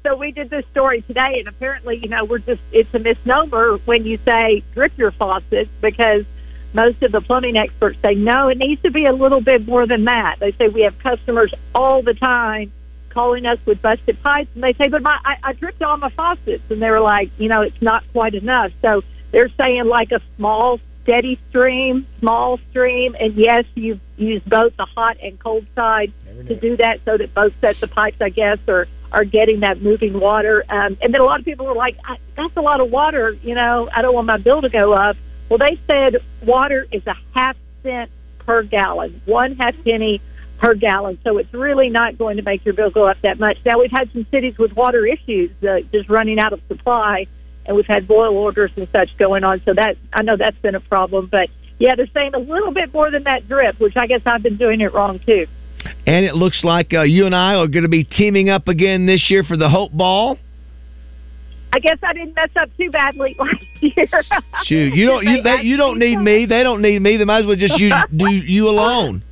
So we did this story today, and apparently, you know, we're just, it's a misnomer when you say drip your faucet because most of the plumbing experts say, no, it needs to be a little bit more than that. They say we have customers all the time calling us with busted pipes, and they say, but my, I, I dripped all my faucets. And they were like, you know, it's not quite enough. So they're saying like a small, steady stream, small stream, and yes, you use both the hot and cold side to do that so that both sets of pipes, I guess, are are getting that moving water. Um, and then a lot of people were like, I, "That's a lot of water," you know. I don't want my bill to go up. Well, they said water is a half cent per gallon, one half penny per gallon. So it's really not going to make your bill go up that much. Now we've had some cities with water issues, uh, just running out of supply, and we've had boil orders and such going on. So that I know that's been a problem, but. Yeah, they're saying a little bit more than that drip, which I guess I've been doing it wrong too. And it looks like uh, you and I are going to be teaming up again this year for the Hope Ball. I guess I didn't mess up too badly last year. Shoot, you don't you they, you don't need me. They don't need me. They might as well just you do you alone.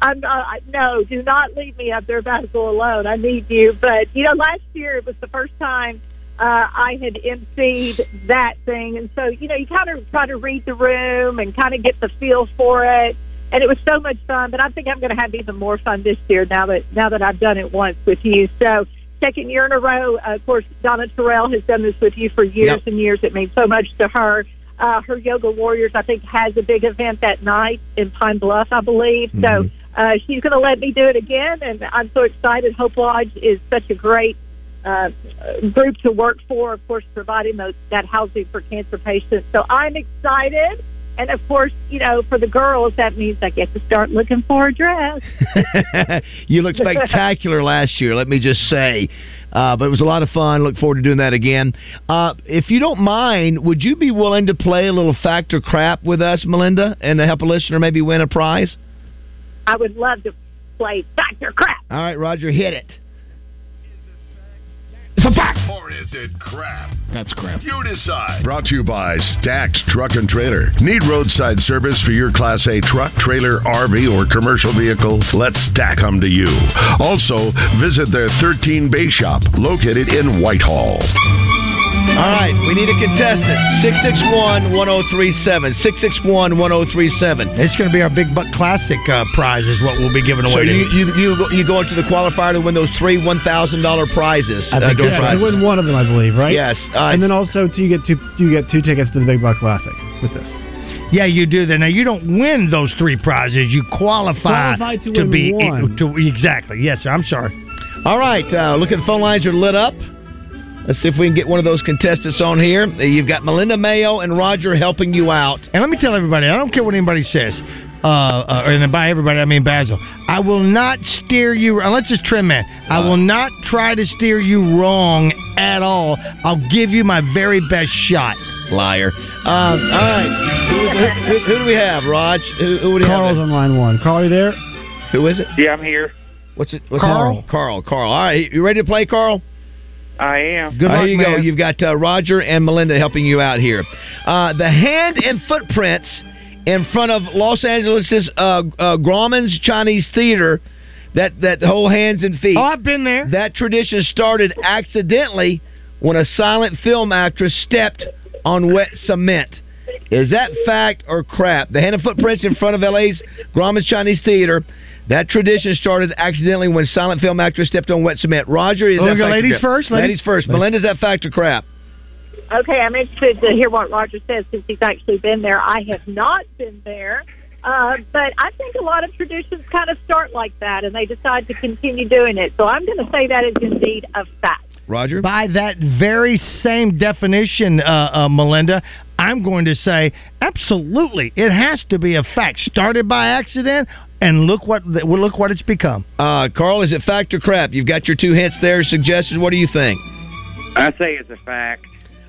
I'm uh, no, do not leave me up there go alone. I need you. But you know, last year it was the first time uh, I had emceed that thing, and so you know, you kind of try to read the room and kind of get the feel for it. And it was so much fun. But I think I'm going to have even more fun this year now that now that I've done it once with you. So second year in a row. Uh, of course, Donna Terrell has done this with you for years Yep. and years. It means so much to her. Uh, her Yoga Warriors, I think, has a big event that night in Pine Bluff, I believe. So uh, she's going to let me do it again, and I'm so excited. Hope Lodge is such a great uh, group to work for, of course, providing those, that housing for cancer patients. So I'm excited. And of course, you know, for the girls, that means I get to start looking for a dress. you looked spectacular last year. Let me just say, uh, but it was a lot of fun. Look forward to doing that again. Uh, if you don't mind, would you be willing to play a little factor crap with us, Melinda, and to help a listener maybe win a prize? I would love to play Factor Crap. All right, Roger, hit it. It's a fact. Or is it crap? That's crap. You decide. Brought to you by Stacked Truck and Trailer. Need roadside service for your Class A truck, trailer, RV, or commercial vehicle? Let Stack them to you. Also, visit their 13 Bay Shop located in Whitehall. All right, we need a contestant. 661 1037. 661 1037. It's going to be our Big Buck Classic uh, prize, is what we'll be giving away. to you, you you go, you go into the qualifier to win those three one thousand dollar prizes. I think uh, yeah, prizes. you win one of them, I believe, right? Yes, uh, and then also you get two you get two tickets to the Big Buck Classic with this. Yeah, you do that. Now you don't win those three prizes. You qualify, Qualify to win be one. to exactly. Yes, sir. I'm sorry. All right, uh, look at the phone lines are lit up. Let's see if we can get one of those contestants on here. Uh, You've got Melinda Mayo and Roger helping you out. And let me tell everybody, I don't care what anybody says. Uh, uh, and by everybody, I mean Bazzel. I will not steer you, unless it's Trim Man. I will not try to steer you wrong at all. I'll give you my very best shot. Liar. Um, all right. Who, who, who, who do we have, Raj? Who, who do we have? Carl's have? on line one. Carl, you there? Who is it? Yeah, I'm here. What's it? What's Carl. It? Carl. Carl. All right. You ready to play, Carl? I am. Good There luck, you go. You've got uh, Roger and Melinda helping you out here. Uh, the hand and footprints in front of Los Angeles' uh, uh, Grauman's Chinese Theater. That that whole hands and feet. Oh, I've been there. That tradition started accidentally when a silent film actress stepped on wet cement. Is that fact or crap? The hand and footprints in front of LA's Grauman's Chinese Theater. That tradition started accidentally when silent film actress stepped on wet cement. Roger, is Oh, that we fact ladies crap? first, ladies? Ladies first. Melinda, is that fact or crap? Okay, I'm interested to hear what Roger says since he's actually been there. I have not been there, uh, but I think a lot of traditions kind of start like that, and they decide to continue doing it. So I'm going to say that is indeed a fact. Roger? By that very same definition, uh, uh, Melinda, I'm going to say absolutely. It has to be a fact. Started by accident, and look what well, look what it's become. Uh, Carl, is it fact or crap? You've got your two hints there, suggestions. What do you think? I say it's a fact.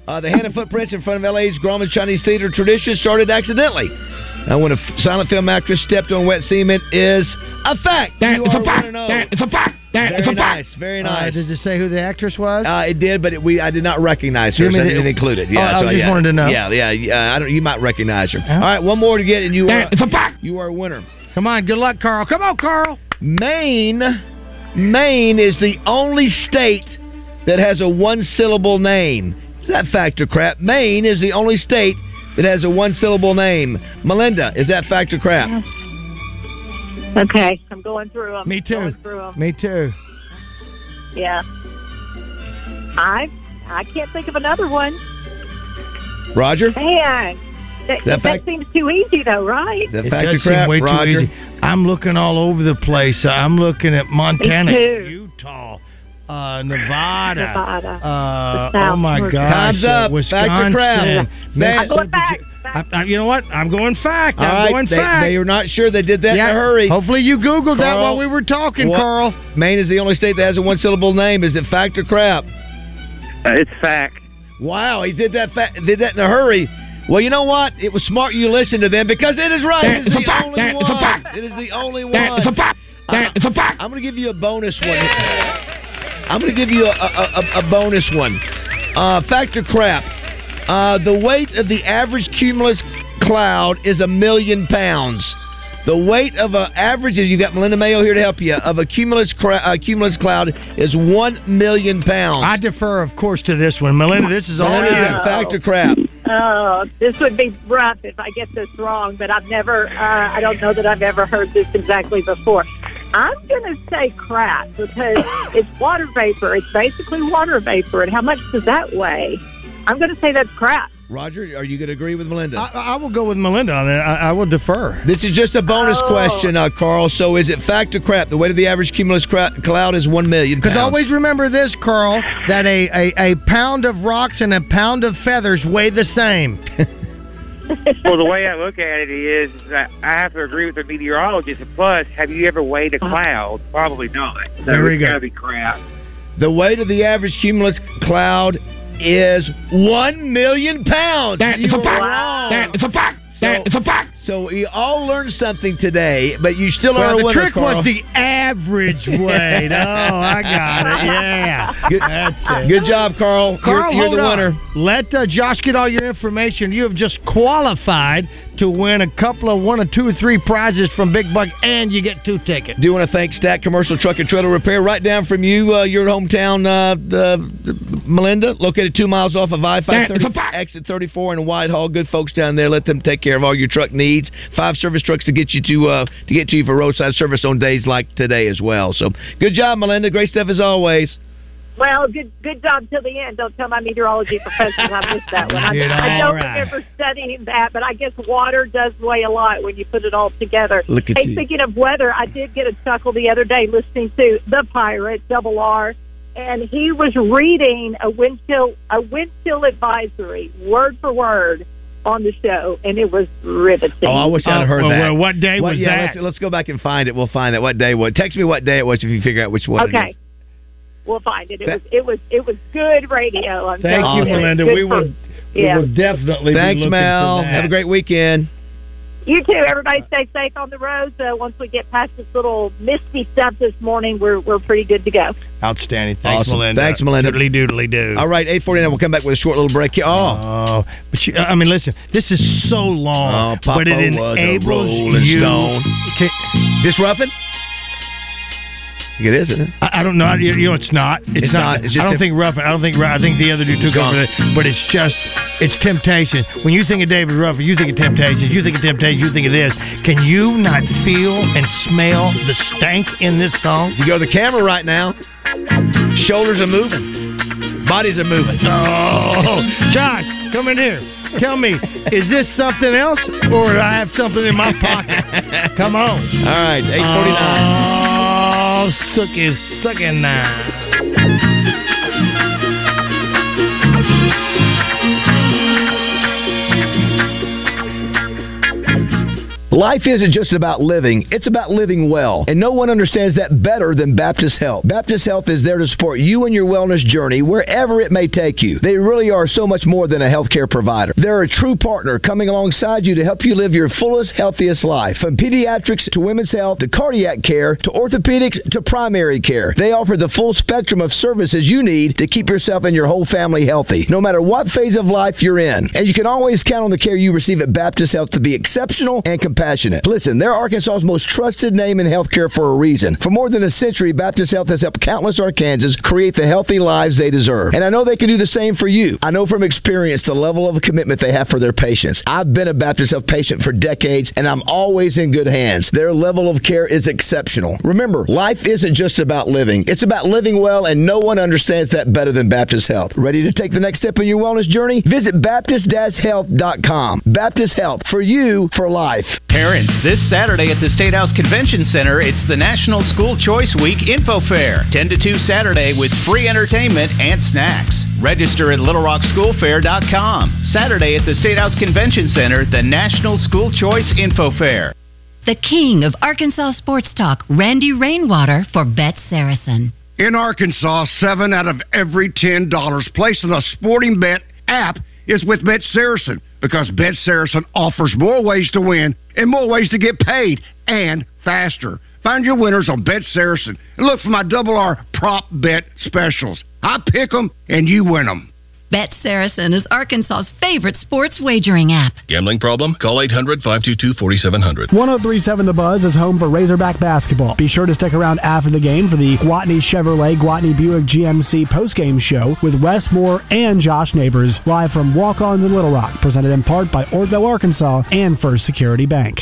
Uh, the hand and footprints in front of LA's Grauman's Chinese Theater tradition started accidentally. Now, when a f- silent film actress stepped on wet cement is a fact. That You is are a fact. 1-0. That is a fact. Very nice, very Uh, nice. does it say who the actress was? Uh, it did, but it, we I did not recognize her. You So mean I it- didn't include it. Oh, Yeah, I so, just yeah. wanted to know. Yeah, yeah. yeah I don't. You might recognize her. All right, one more to get, and you are is a fact. you are a winner. Come on, good luck, Carl. Come on, Carl. Maine, Maine is the only state that has a one syllable name. Is that fact or crap? Maine is the only state that has a one syllable name. Melinda, is that fact or crap? Okay, I'm going through them. Me too. Through 'em. Me too. Yeah. I I can't think of another one. Roger? Man, that, That that, seems too easy though, right? Is that It fact does crap? way Roger? too easy. I'm looking all over the place. I'm looking at Montana, Utah, uh, Nevada. Nevada. Uh, The oh my We're- gosh! Time's uh, up. Wisconsin. Fact or crap? I'm going back. I, I, you know what? I'm going fact. All I'm right, going they, fact. they are not sure they did that yeah. in a hurry. Hopefully you googled that while we were talking, what- Carl. Maine is the only state that has a one syllable name. Is it fact or crap? Uh, it's fact. Wow, he did that. Fa- did that in a hurry. Well, you know what? It was smart you listened to them because it is right. It is It's a fact. It's a fact. It is the only one. It's a fact. It's a fact. I'm going to give you a bonus one. I'm going to give you a, a, a, a bonus one. Uh, fact or crap? Uh, the weight of the average cumulus cloud is a million pounds. The weight of an average, and you got Melinda Mayo here to help you, of a cumulus, cra- uh, cumulus cloud is one million pounds. I defer, of course, to this one, Melinda. This is all Melinda, you. is fact or crap? Oh, this would be rough if I get this wrong, but I've never, uh, I don't know that I've ever heard this exactly before. I'm going to say crap because it's water vapor. It's basically water vapor. And how much does that weigh? I'm going to say that's crap. Roger, are you going to agree with Melinda? I, I will go with Melinda on that. I, I will defer. This is just a bonus Oh. question, uh, Carl. So, is it fact or crap? The weight of the average cumulus cra- cloud is one million. Because always remember this, Carl, that a, a, a pound of rocks and a pound of feathers weigh the same. well, the way I look at it is that I have to agree with the meteorologist. Plus, have you ever weighed a cloud? Probably not. So There we it's go. gotta be crap. The weight of the average cumulus cloud is one million pounds. That is a fact. wrong. That is a fact. That is a fact. So we all learned something today, but you still are Well, a the winner, trick Carl. was the average weight. Oh, I got it. Yeah. Good, That's it. good job, Carl. Carl, you're you're the on. winner. Let uh, Josh get all your information. You have just qualified to win a couple of one or two or three prizes from Big Buck, and you get two tickets. Do you want to thank Stack Commercial Truck and Trailer Repair right down from you, uh, your hometown, uh, the, Melinda, located two miles off of I five exit thirty four in Whitehall. Good folks down there. Let them take care of all your truck needs. Five service trucks to get you to uh, to get to you for roadside service on days like today as well. So good job, Melinda. Great stuff as always. Well, good good job till the end. Don't tell my meteorology professor I missed that one. I, Did I don't right. remember studying that, but I guess water does weigh a lot when you put it all together. Look at hey, you. speaking of weather, I did get a chuckle the other day listening to the pirate Double R, and he was reading a wind chill a wind chill advisory word for word on the show, and it was riveting. Oh, I wish I'd heard uh, well, that. well, what day was yeah, that? Let's, let's go back and find it. We'll find it. What day? What? Text me what day it was if you figure out which one. it Okay. Is. We'll find it. It was it was it was good radio. I'm Thank you, you, Melinda. Good We for- will, we will definitely be Thanks, looking Mel. for that. Have a great weekend. You too. Everybody stay safe on the roads. Uh, once we get past this little misty stuff this morning, we're we're pretty good to go. Outstanding. Thanks, Awesome. Melinda. Thanks, Melinda. Doodly doodly doo. All right, eight forty nine. We'll come back with a short little break. here. Oh, Oh, but you, I mean, listen. This is so long, Oh, Papa but it was a enables rolling you. stone. Can- this Ruffin? It is, isn't it? I, I don't know. You, you know, it's not. It's, It's not. not. It's I don't think Ruffin. I don't think. I think the other dude took over. The, but it's just. It's temptation. When you think of David Ruffin, you think of temptation. You think of temptation. You think of this. Can you not feel and smell the stank in this song? You go to the camera right now. Shoulders are moving. Bodies are moving. Oh, Josh, come in here. Tell me, is this something else, or do I have something in my pocket? Come on. All right, eight forty nine. Oh, suck is sucking now. Life isn't just about living, it's about living well. And no one understands that better than Baptist Health. Baptist Health is there to support you and your wellness journey wherever it may take you. They really are so much more than a healthcare provider. They're a true partner coming alongside you to help you live your fullest, healthiest life. From pediatrics to women's health to cardiac care to orthopedics to primary care. They offer the full spectrum of services you need to keep yourself and your whole family healthy, no matter what phase of life you're in. And you can always count on the care you receive at Baptist Health to be exceptional and compassionate. Listen, they're Arkansas's most trusted name in healthcare for a reason. For more than a century, Baptist Health has helped countless Arkansans create the healthy lives they deserve. And I know they can do the same for you. I know from experience the level of commitment they have for their patients. I've been a Baptist Health patient for decades, and I'm always in good hands. Their level of care is exceptional. Remember, life isn't just about living, it's about living well, and no one understands that better than Baptist Health. Ready to take the next step in your wellness journey? Visit Baptist-Health.com. Baptist Health, for you, for life. Parents, this Saturday at the State House Convention Center, it's the National School Choice Week Info Fair. 10 to 2 Saturday with free entertainment and snacks. Register at LittleRockSchoolFair.com. Saturday at the State House Convention Center, the National School Choice Info Fair. The king of Arkansas sports talk, Randy Rainwater for Bet Saracen. In Arkansas, seven out of every ten dollars placed on a sporting bet app is with Bet Saracen because Bet Saracen offers more ways to win and more ways to get paid and faster. Find your winners on Bet Saracen and look for my double R prop bet specials. I pick 'em and you win 'em. Bet Saracen is Arkansas's favorite sports wagering app. Gambling problem? Call 800 522 4700. 1037 The Buzz is home for Razorback basketball. Be sure to stick around after the game for the Gwatney Chevrolet Gwatney Buick GMC postgame show with Wes Moore and Josh Neighbors live from Walk Ons in Little Rock, presented in part by Orville, Arkansas and First Security Bank.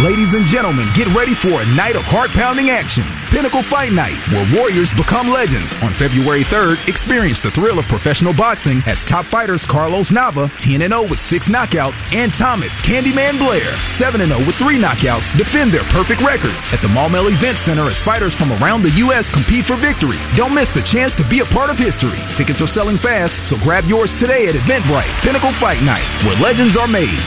Ladies and gentlemen, get ready for a night of heart pounding action. Pinnacle Fight Night, where warriors become legends. On February 3rd, experience the thrill of professional boxing as top fighters Carlos Nava, 10 0 with six knockouts, and Thomas Candyman Blair, 7 0 with three knockouts, defend their perfect records at the Maumelle Event Center as fighters from around the U.S. compete for victory. Don't miss the chance to be a part of history. Tickets are selling fast, so grab yours today at Eventbrite. Pinnacle Fight Night, where legends are made.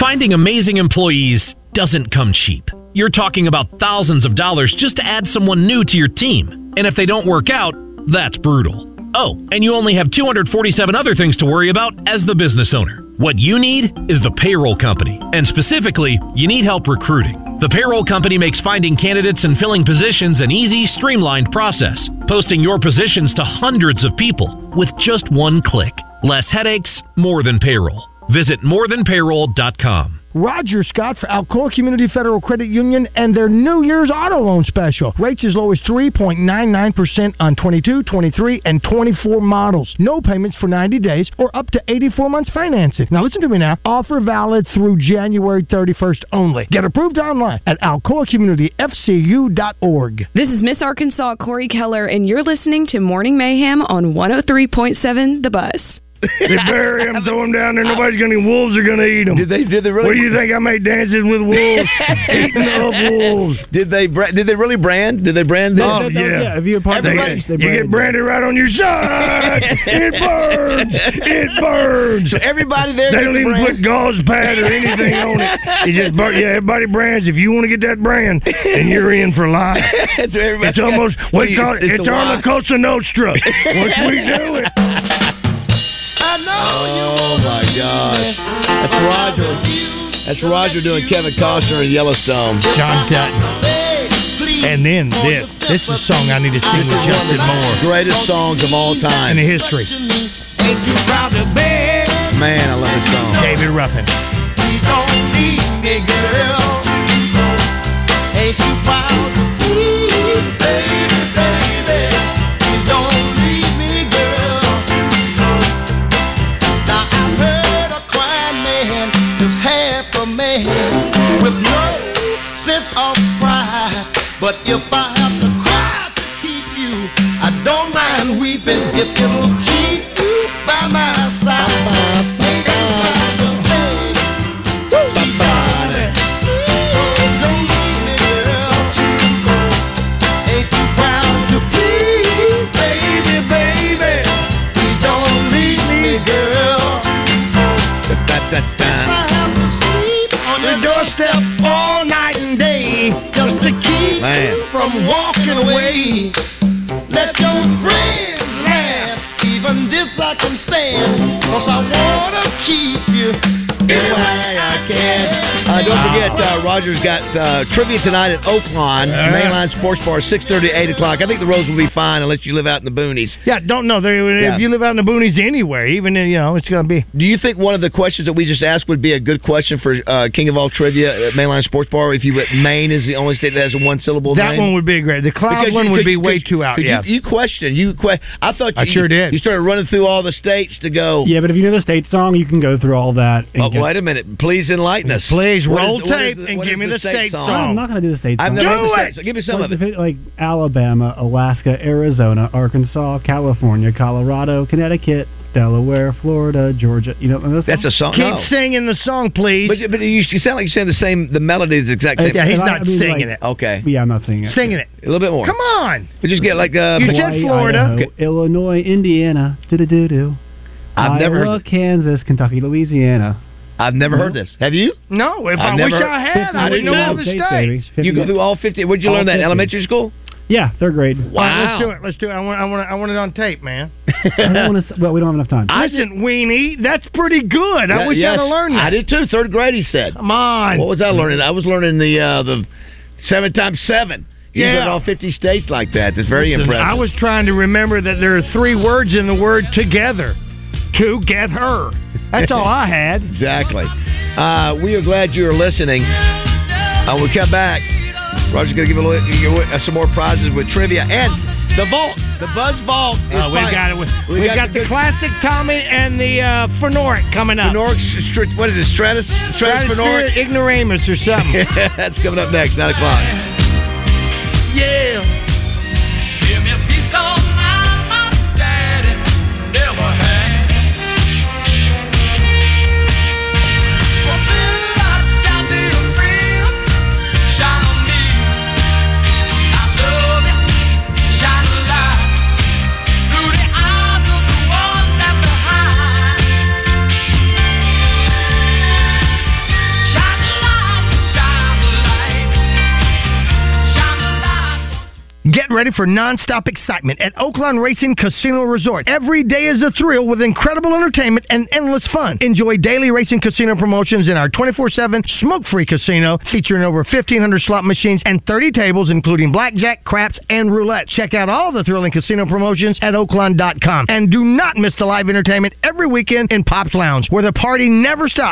Finding amazing employees doesn't come cheap. You're talking about thousands of dollars just to add someone new to your team. And if they don't work out, that's brutal. Oh, and you only have 247 other things to worry about as the business owner. What you need is the payroll company, and specifically, you need help recruiting. The payroll company makes finding candidates and filling positions an easy, streamlined process, posting your positions to hundreds of people with just one click. Less headaches, more than payroll. Visit morethanpayroll.com. Roger Scott for Alcoa Community Federal Credit Union and their New Year's auto loan special. Rates as low as 3.99% on 22, 23, and 24 models. No payments for 90 days or up to 84 months financing. Now listen to me now. Offer valid through January 31st only. Get approved online at alcoacommunityfcu.org. This is Miss Arkansas Cori Keller, and you're listening to Morning Mayhem on 103.7 The Buzz. They bury him, throw him down there. Nobody's gonna. Wolves are gonna eat him. Did they? Did they really? What do you think? I made dances with wolves, eating up wolves. Did they? Bra- did they really brand? Did they brand this? Oh yeah. If you're part of the They- race, they you get branded right on your side. it burns. It burns. So everybody there. They don't even brand? put gauze pad or anything on it. You just burn. Yeah, everybody brands. If you want to get that brand, then you're in for life. So It's almost What we call it. it's It's the our why. Cosa Nostra. Once we do it. Oh my gosh, that's Roger. That's Roger doing Kevin Costner in Yellowstone. John Dutton. And then this. This is a song I need to sing with Justin Moore. Greatest songs of all time. In the history. Man, I love this song. David Ruffin. But if I have to cry to keep you, I don't mind weeping if it'll keep Man. Roger's got uh, trivia tonight at Oaklawn, right. Mainline Sports Bar, 6.30 8 o'clock. I think the roads will be fine unless you live out in the boonies. Yeah, don't know. They, Yeah. If you live out in the boonies anywhere, even in, you know, it's going to be. Do you think one of the questions that we just asked would be a good question for uh, King of All Trivia at Mainline Sports Bar if you Maine is the only state that has a one syllable That name? one would be great. The cloud Because one you- would be way too out. Yeah. You, you questioned. You que- I thought I you, sure did. You started running through all the states to go. Yeah, but if you know the state song, you can go through all that. and Oh, get- wait a minute. Please enlighten us. Please roll the- tape the- and what give me the state No, I'm not going to do the state song. I've song. never heard the Do state it! song. Give me some Like, of it. Like Alabama, Alaska, Arizona, Arkansas, California, Colorado, Connecticut, Delaware, Florida, Georgia. You know those That's a song. Keep no. singing the song, please. But, but you, you sound like you're saying the same. The melody is the exact same. yeah, he's not I mean, singing like- it. Okay. Yeah, I'm not singing it. Singing it. A little bit more. Come on. We just get like uh, You said Florida. Idaho, Illinois, Indiana, do do do do. I've never Iowa, heard. Kansas, Kentucky, Louisiana. I've never heard this. Have you? No, if I've I wish never- I had, I I didn't know know. all the States, states. You go through all fifty. Where'd you All learn that? 50. Elementary school. Yeah, third grade. All right, Wow. let's do it. Let's do it. I want. I want. I want it on tape, man. I don't want to. Well, we don't have enough time. I Listen, weenie, that's pretty good. I Yeah, wish yes, I'd learned that. I did too. Third grade, he said. Come on. What was I learning? I was learning the uh, the seven times seven. You Yeah. did all fifty states like that. That's very Listen, impressive. I was trying to remember that there are three words in the word together. To get her. That's all I had. exactly. Uh, we are glad you are listening. Uh, when we come back. Roger's going to give a little, you uh, some more prizes with trivia and the vault, the Buzz Vault. Is Uh, we've fine. got it. With, We we've got got, the the, classic Tommy and the uh, Fenoric coming up. Fenoric, what is it? Stratus, Stratus Fenoric. Ignoramus or something. That's coming up next, nine o'clock. Yeah. Get ready for non-stop excitement at Oaklawn Racing Casino Resort. Every day is a thrill with incredible entertainment and endless fun. Enjoy daily racing casino promotions in our 24-7 smoke-free casino featuring over 1,500 slot machines and 30 tables including blackjack, craps, and roulette. Check out all the thrilling casino promotions at oaklawn.com. And do not miss the live entertainment every weekend in Pop's Lounge where the party never stops.